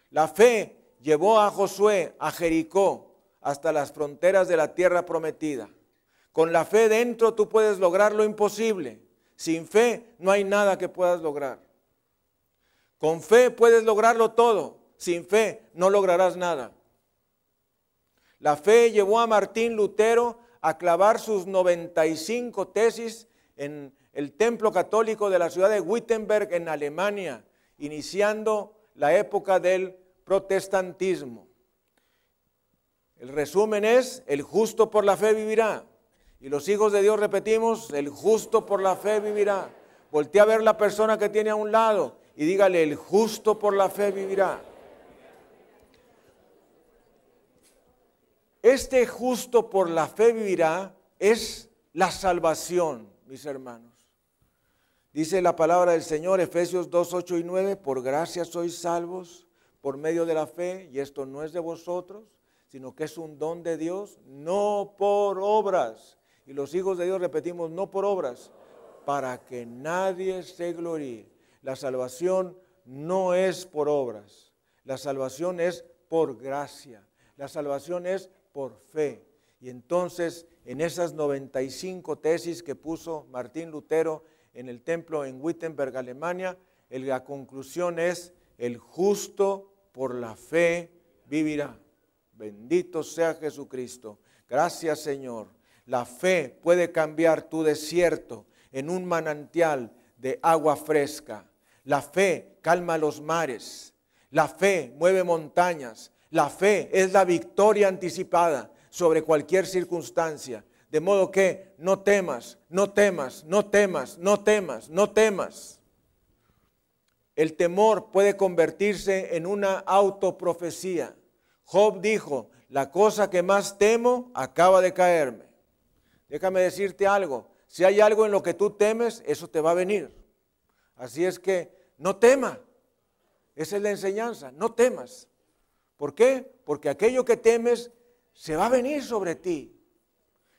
La fe llevó a Josué a Jericó hasta las fronteras de la tierra prometida. Con la fe dentro tú puedes lograr lo imposible. Sin fe no hay nada que puedas lograr. Con fe puedes lograrlo todo. Sin fe no lograrás nada. La fe llevó a Martín Lutero a clavar sus 95 tesis en el templo católico de la ciudad de Wittenberg en Alemania, iniciando la época del protestantismo. El resumen es, el justo por la fe vivirá. Y los hijos de Dios repetimos, el justo por la fe vivirá. Voltea a ver la persona que tiene a un lado y dígale, el justo por la fe vivirá. Este justo por la fe vivirá es la salvación, mis hermanos. Dice la palabra del Señor, Efesios 2, 8 y 9, por gracia sois salvos por medio de la fe, y esto no es de vosotros, sino que es un don de Dios, no por obras. Y los hijos de Dios repetimos, no por obras, para que nadie se gloríe. La salvación no es por obras, la salvación es por gracia, la salvación es por fe. Y entonces en esas 95 tesis que puso Martín Lutero en el templo en Wittenberg, Alemania, la conclusión es, el justo por la fe vivirá. Bendito sea Jesucristo. Gracias Señor. La fe puede cambiar tu desierto en un manantial de agua fresca. La fe calma los mares. La fe mueve montañas. La fe es la victoria anticipada sobre cualquier circunstancia. De modo que no temas, no temas, no temas, no temas, no temas. El temor puede convertirse en una autoprofecía. Job dijo, la cosa que más temo acaba de caerme. Déjame decirte algo, si hay algo en lo que tú temes, eso te va a venir. Así es que no tema. Esa es la enseñanza, no temas. ¿Por qué? Porque aquello que temes se va a venir sobre ti.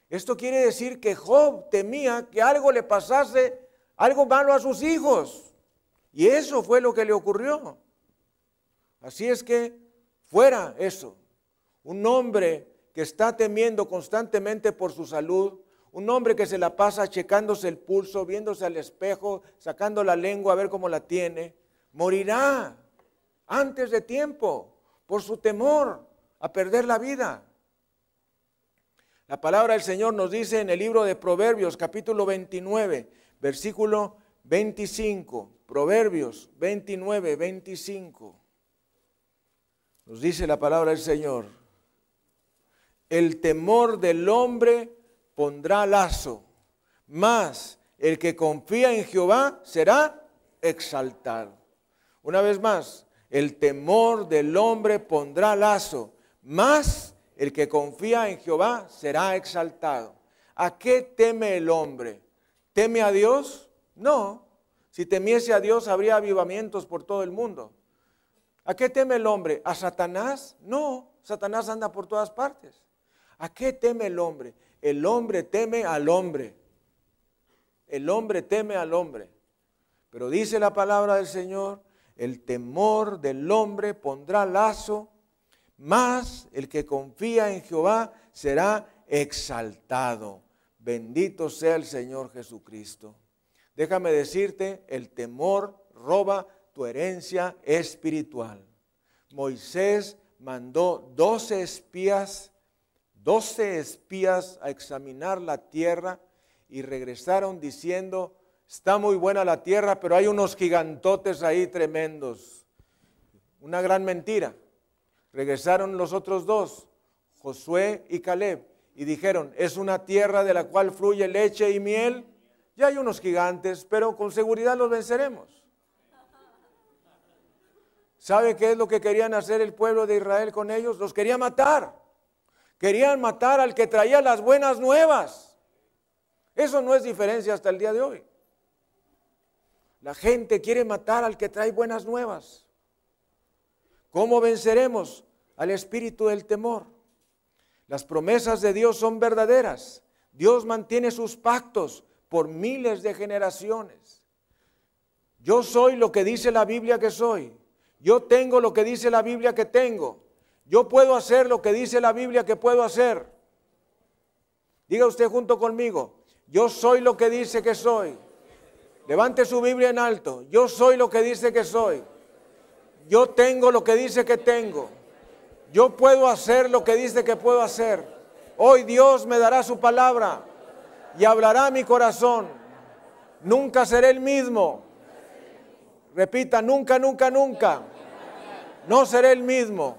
Esto quiere decir que Job temía que algo le pasase, algo malo a sus hijos. Y eso fue lo que le ocurrió. Así es que fuera eso. Un hombre que está temiendo constantemente por su salud, un hombre que se la pasa checándose el pulso, viéndose al espejo, sacando la lengua a ver cómo la tiene, morirá antes de tiempo por su temor a perder la vida. La palabra del Señor nos dice en el libro de Proverbios capítulo 29, versículo 25. Proverbios 29, 25. Nos dice la palabra del Señor. El temor del hombre pondrá lazo, mas el que confía en Jehová será exaltado. Una vez más, el temor del hombre pondrá lazo, mas el que confía en Jehová será exaltado. ¿A qué teme el hombre? ¿Teme a Dios? No. Si temiese a Dios habría avivamientos por todo el mundo. ¿A qué teme el hombre? ¿A Satanás? No. Satanás anda por todas partes. ¿A qué teme el hombre? El hombre teme al hombre. El hombre teme al hombre. Pero dice la palabra del Señor, el temor del hombre pondrá lazo más el que confía en Jehová será exaltado. Bendito sea el Señor Jesucristo. Déjame decirte, el temor roba tu herencia espiritual. Moisés mandó doce espías, doce espías a examinar la tierra y regresaron diciendo, está muy buena la tierra, pero hay unos gigantotes ahí tremendos. Una gran mentira. Regresaron los otros dos, Josué y Caleb, y dijeron, es una tierra de la cual fluye leche y miel. Ya hay unos gigantes, pero con seguridad los venceremos. ¿Sabe qué es lo que querían hacer el pueblo de Israel con ellos? Los quería matar. Querían matar al que traía las buenas nuevas. Eso no es diferencia hasta el día de hoy. La gente quiere matar al que trae buenas nuevas. ¿Cómo venceremos? al espíritu del temor. Las promesas de Dios son verdaderas. Dios mantiene sus pactos por miles de generaciones. Yo soy lo que dice la Biblia que soy. Yo tengo lo que dice la Biblia que tengo. Yo puedo hacer lo que dice la Biblia que puedo hacer. Diga usted junto conmigo, yo soy lo que dice que soy. Levante su Biblia en alto. Yo soy lo que dice que soy. Yo tengo lo que dice que tengo. Yo puedo hacer lo que dice que puedo hacer. Hoy Dios me dará su palabra y hablará mi corazón. Nunca seré el mismo. Repita, nunca, nunca, nunca. No seré el mismo.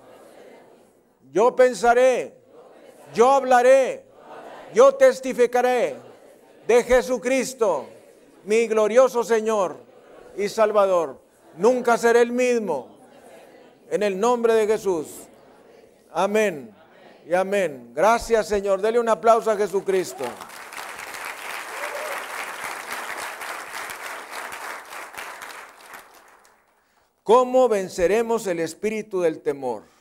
Yo pensaré, yo hablaré, yo testificaré de Jesucristo, mi glorioso Señor y Salvador. Nunca seré el mismo. En el nombre de Jesús. Amén. Y amén. Gracias Señor. Dele un aplauso a Jesucristo. ¿Cómo venceremos el espíritu del temor?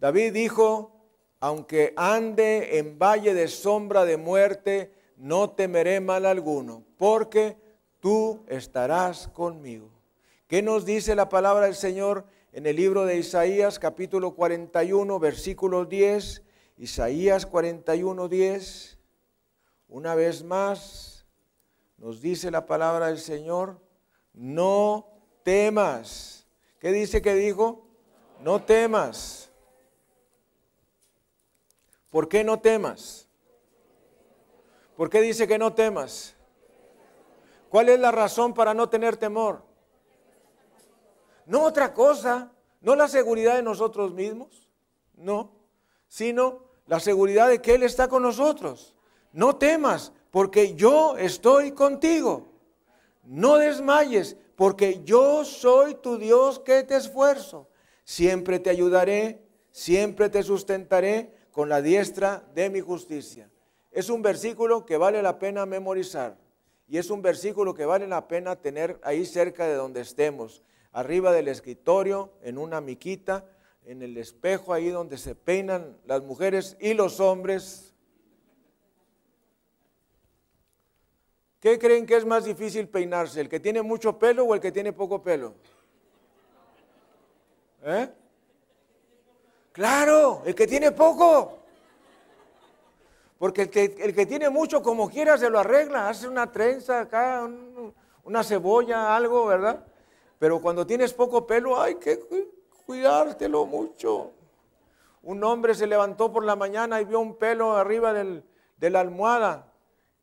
David dijo, aunque ande en valle de sombra de muerte, no temeré mal alguno, porque tú estarás conmigo. ¿Qué nos dice la palabra del Señor en el libro de Isaías capítulo 41, versículo 10? Isaías 41, 10. Una vez más nos dice la palabra del Señor, no temas. ¿Qué dice que dijo? No temas. ¿Por qué no temas? ¿Por qué dice que no temas? ¿Cuál es la razón para no tener temor? No otra cosa, no la seguridad de nosotros mismos, no, sino la seguridad de que Él está con nosotros. No temas, porque yo estoy contigo. No desmayes, porque yo soy tu Dios que te esfuerzo. Siempre te ayudaré, siempre te sustentaré con la diestra de mi justicia. Es un versículo que vale la pena memorizar y es un versículo que vale la pena tener ahí cerca de donde estemos, arriba del escritorio, en una miquita, en el espejo ahí donde se peinan las mujeres y los hombres. ¿Qué creen que es más difícil peinarse? ¿El que tiene mucho pelo o el que tiene poco pelo? ¿Eh? Claro, el que tiene poco. Porque el que, el que tiene mucho, como quiera, se lo arregla, hace una trenza acá, una cebolla, algo, ¿verdad? Pero cuando tienes poco pelo, hay que cuidártelo mucho. Un hombre se levantó por la mañana y vio un pelo arriba del, de la almohada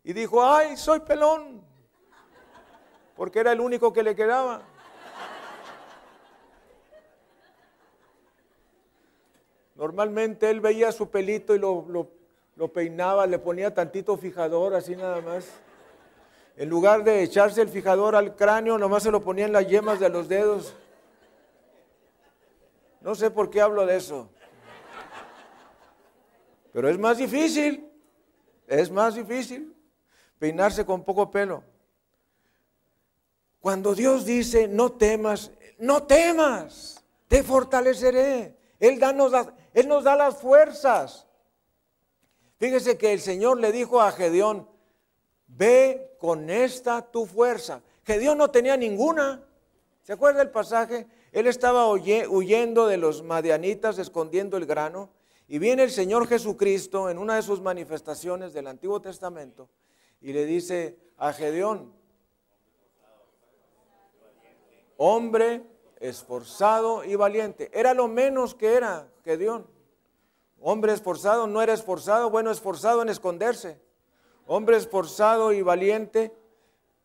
y dijo, ay, soy pelón, porque era el único que le quedaba. Normalmente él veía su pelito y lo, lo, peinaba, le ponía tantito fijador, así nada más. En lugar de echarse el fijador al cráneo, nomás se lo ponía en las yemas de los dedos. No sé por qué hablo de eso. Pero es más difícil, es más difícil peinarse con poco pelo. Cuando Dios dice, no temas, no temas, te fortaleceré. Él, danos, él nos da las fuerzas. Fíjese que el Señor le dijo a Gedeón, ve con esta tu fuerza. Gedeón no tenía ninguna. ¿Se acuerda el pasaje? Él estaba huyendo de los madianitas, escondiendo el grano, y viene el Señor Jesucristo en una de sus manifestaciones del Antiguo Testamento y le dice a Gedeón, hombre esforzado y valiente. Era lo menos que era Gedeón. Hombre esforzado, no era esforzado, bueno, esforzado en esconderse. Hombre esforzado y valiente.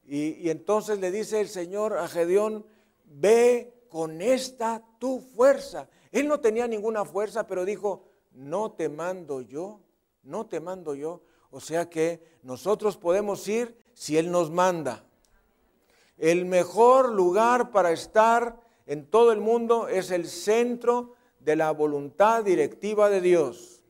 Y, y entonces le dice el Señor a Gedeón, ve con esta tu fuerza. Él no tenía ninguna fuerza, pero dijo, no te mando yo, no te mando yo. O sea que nosotros podemos ir si Él nos manda. El mejor lugar para estar en todo el mundo es el centro de la voluntad directiva de Dios.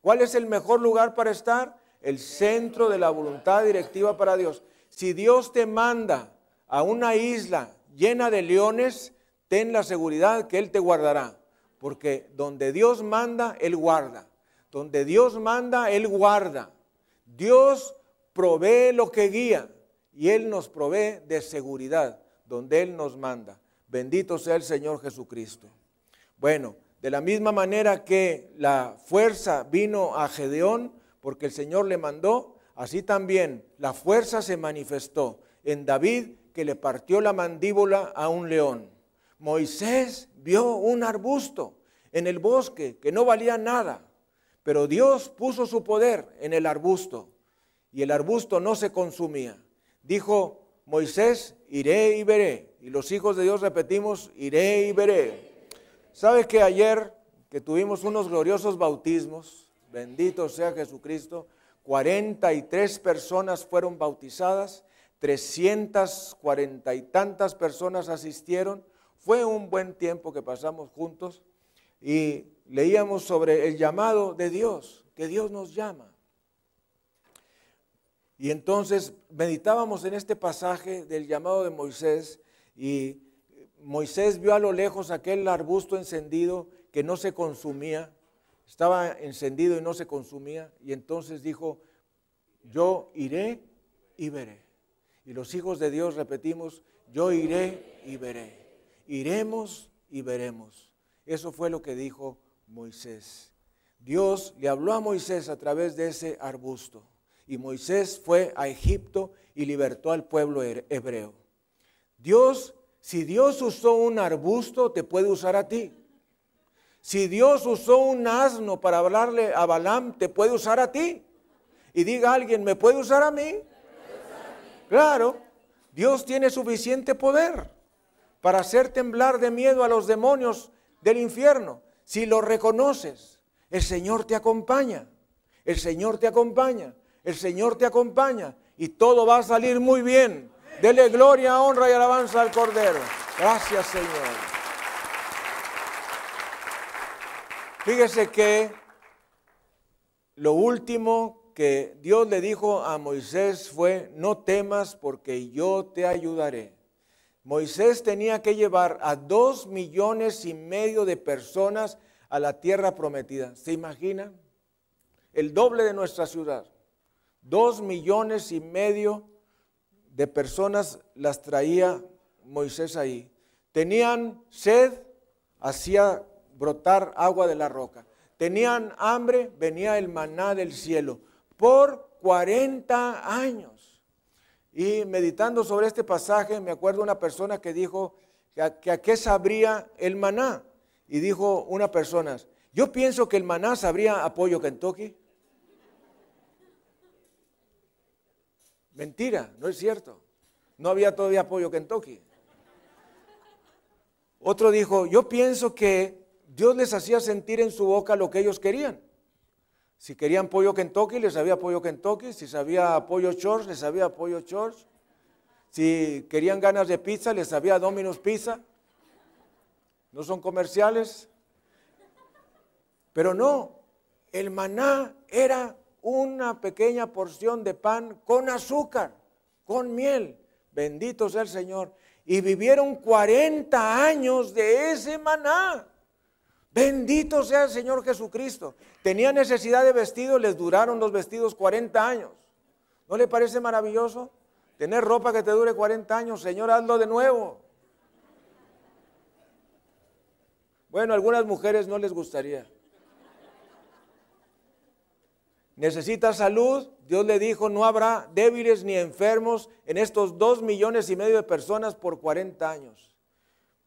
¿Cuál es el mejor lugar para estar? El centro de la voluntad directiva para Dios. Si Dios te manda a una isla llena de leones, ten la seguridad que Él te guardará. Porque donde Dios manda, Él guarda. Donde Dios manda, Él guarda. Dios provee lo que guía y Él nos provee de seguridad donde Él nos manda. Bendito sea el Señor Jesucristo. Bueno, de la misma manera que la fuerza vino a Gedeón porque el Señor le mandó, así también la fuerza se manifestó en David que le partió la mandíbula a un león. Moisés vio un arbusto en el bosque que no valía nada, pero Dios puso su poder en el arbusto y el arbusto no se consumía. Dijo Moisés, iré y veré. Y los hijos de Dios repetimos, iré y veré. ¿Sabes que ayer que tuvimos unos gloriosos bautismos, bendito sea Jesucristo, 43 personas fueron bautizadas, 340 y tantas personas asistieron. Fue un buen tiempo que pasamos juntos y leíamos sobre el llamado de Dios, que Dios nos llama. Y entonces meditábamos en este pasaje del llamado de Moisés y Moisés vio a lo lejos aquel arbusto encendido que no se consumía, estaba encendido y no se consumía, y entonces dijo, yo iré y veré. Y los hijos de Dios repetimos, yo iré y veré. Iremos y veremos. Eso fue lo que dijo Moisés. Dios le habló a Moisés a través de ese arbusto. Y Moisés fue a Egipto y libertó al pueblo hebreo. Dios, si Dios usó un arbusto, te puede usar a ti. Si Dios usó un asno para hablarle a Balaam, te puede usar a ti. Y diga alguien, ¿me puede usar a mí? Claro, Dios tiene suficiente poder para hacer temblar de miedo a los demonios del infierno. Si lo reconoces, el Señor te acompaña, el Señor te acompaña, el Señor te acompaña y todo va a salir muy bien. Dele gloria, honra y alabanza al Cordero. Gracias Señor. Fíjese que lo último que Dios le dijo a Moisés fue, no temas porque yo te ayudaré. Moisés tenía que llevar a dos millones y medio de personas a la tierra prometida. ¿Se imaginan? El doble de nuestra ciudad. Dos millones y medio de personas las traía Moisés ahí. Tenían sed, hacía brotar agua de la roca. Tenían hambre, venía el maná del cielo. Por 40 años. Y meditando sobre este pasaje, me acuerdo una persona que dijo que a, qué sabría el maná. Y dijo una persona, yo pienso que el maná sabría apoyo Kentucky. Mentira, no es cierto. No había todavía apoyo Kentucky. Otro dijo, yo pienso que Dios les hacía sentir en su boca lo que ellos querían. Si querían pollo Kentucky, les había pollo Kentucky. Si sabía pollo Church, les había pollo Church. Si querían ganas de pizza, les había Domino's Pizza. No son comerciales. Pero no, el maná era una pequeña porción de pan con azúcar, con miel. Bendito sea el Señor. Y vivieron 40 años de ese maná. Bendito sea el Señor Jesucristo. Tenía necesidad de vestidos, les duraron los vestidos 40 años. ¿No le parece maravilloso? Tener ropa que te dure 40 años, Señor, hazlo de nuevo. Bueno, a algunas mujeres no les gustaría. Necesita salud. Dios le dijo, no habrá débiles ni enfermos en estos dos millones y medio de personas por 40 años.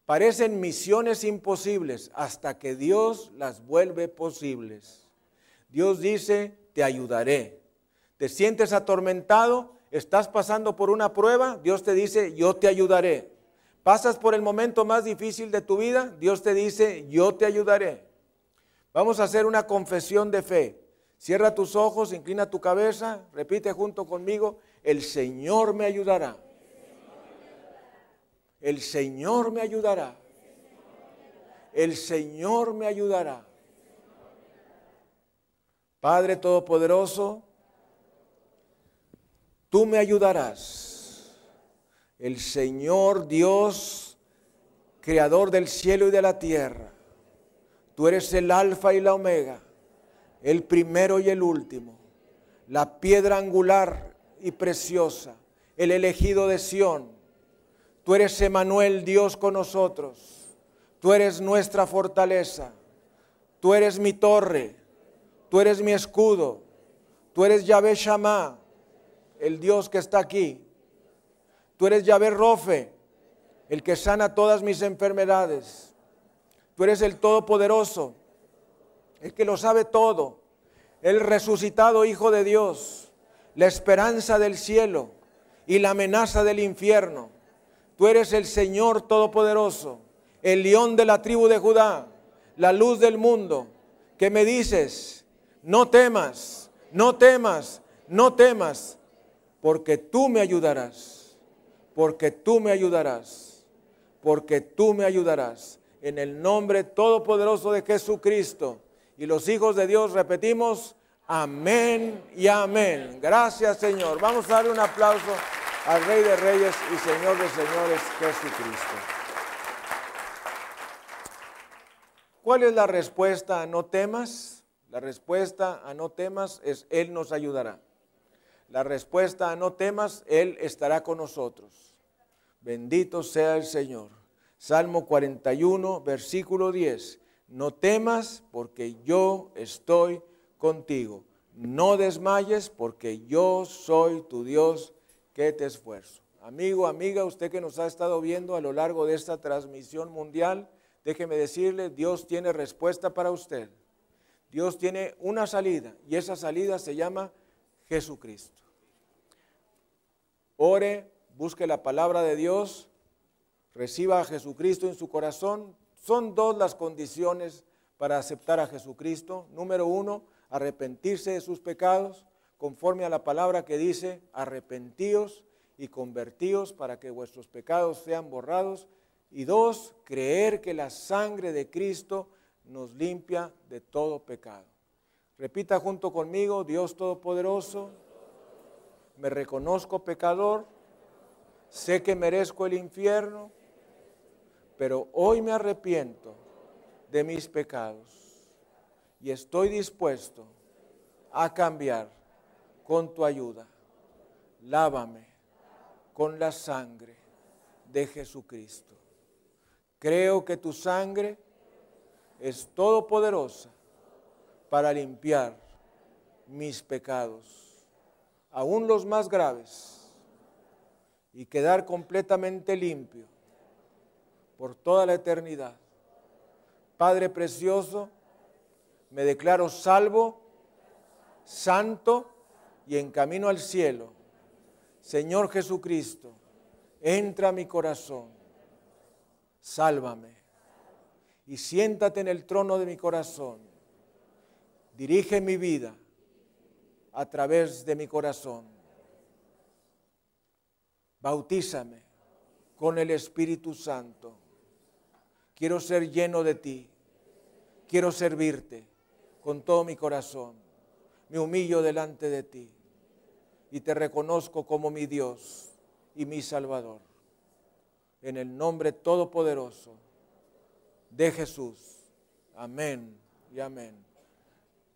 Parecen misiones imposibles hasta que Dios las vuelve posibles. Dios dice, te ayudaré. ¿Te sientes atormentado? ¿Estás pasando por una prueba? Dios te dice, yo te ayudaré. ¿Pasas por el momento más difícil de tu vida? Dios te dice, yo te ayudaré. Vamos a hacer una confesión de fe. Cierra tus ojos, inclina tu cabeza, repite junto conmigo, el Señor me ayudará el Señor me ayudará. El Señor me ayudará. Padre Todopoderoso, tú me ayudarás. El Señor Dios, Creador del cielo y de la tierra. Tú eres el alfa y la omega, el primero y el último, la piedra angular y preciosa, el elegido de Sión Tú eres Emanuel, Dios con nosotros. Tú eres nuestra fortaleza. Tú eres mi torre. Tú eres mi escudo. Tú eres Yahvé Shammah, el Dios que está aquí. Tú eres Yahvé Rofe, el que sana todas mis enfermedades. Tú eres el Todopoderoso, el que lo sabe todo, el resucitado Hijo de Dios, la esperanza del cielo y la amenaza del infierno. Tú eres el Señor Todopoderoso, el león de la tribu de Judá, la luz del mundo, que me dices, no temas, no temas, no temas, porque tú me ayudarás, porque tú me ayudarás, porque tú me ayudarás. En el nombre todopoderoso de Jesucristo. Y los hijos de Dios repetimos, amén y amén. Gracias Señor. Vamos a darle un aplauso al Rey de Reyes y Señor de Señores, Jesucristo. ¿Cuál es la respuesta a no temas? La respuesta a no temas es Él nos ayudará. La respuesta a no temas, Él estará con nosotros. Bendito sea el Señor. Salmo 41, versículo 10. No temas porque yo estoy contigo. No desmayes porque yo soy tu Dios que te esfuerzo. Amigo, amiga, usted que nos ha estado viendo a lo largo de esta transmisión mundial, déjeme decirle, Dios tiene respuesta para usted. Dios tiene una salida y esa salida se llama Jesucristo. Ore, busque la palabra de Dios, reciba a Jesucristo en su corazón. Son dos las condiciones para aceptar a Jesucristo. Número uno, arrepentirse de sus pecados, conforme a la palabra que dice, arrepentíos y convertíos para que vuestros pecados sean borrados. Y dos, creer que la sangre de Cristo nos limpia de todo pecado. Repita junto conmigo, Dios Todopoderoso, me reconozco pecador, sé que merezco el infierno, pero hoy me arrepiento de mis pecados y estoy dispuesto a cambiar con tu ayuda. Lávame con la sangre de Jesucristo. Creo que tu sangre es todopoderosa para limpiar mis pecados, aún los más graves, y quedar completamente limpio por toda la eternidad. Padre precioso, me declaro salvo, santo y en camino al cielo. Señor Jesucristo, entra a mi corazón, sálvame y siéntate en el trono de mi corazón. Dirige mi vida a través de mi corazón. Bautízame con el Espíritu Santo. Quiero ser lleno de ti. Quiero servirte con todo mi corazón me humillo delante de ti y te reconozco como mi Dios y mi Salvador. En el nombre todopoderoso de Jesús. Amén y amén.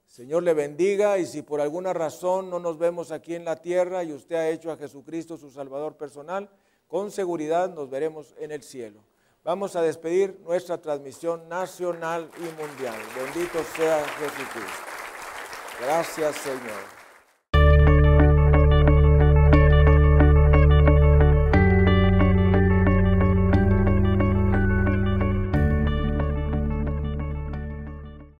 Señor le bendiga y si por alguna razón no nos vemos aquí en la tierra y usted ha hecho a Jesucristo su Salvador personal, con seguridad nos veremos en el cielo. Vamos a despedir nuestra transmisión nacional y mundial. Bendito sea Jesucristo. Gracias, Señor.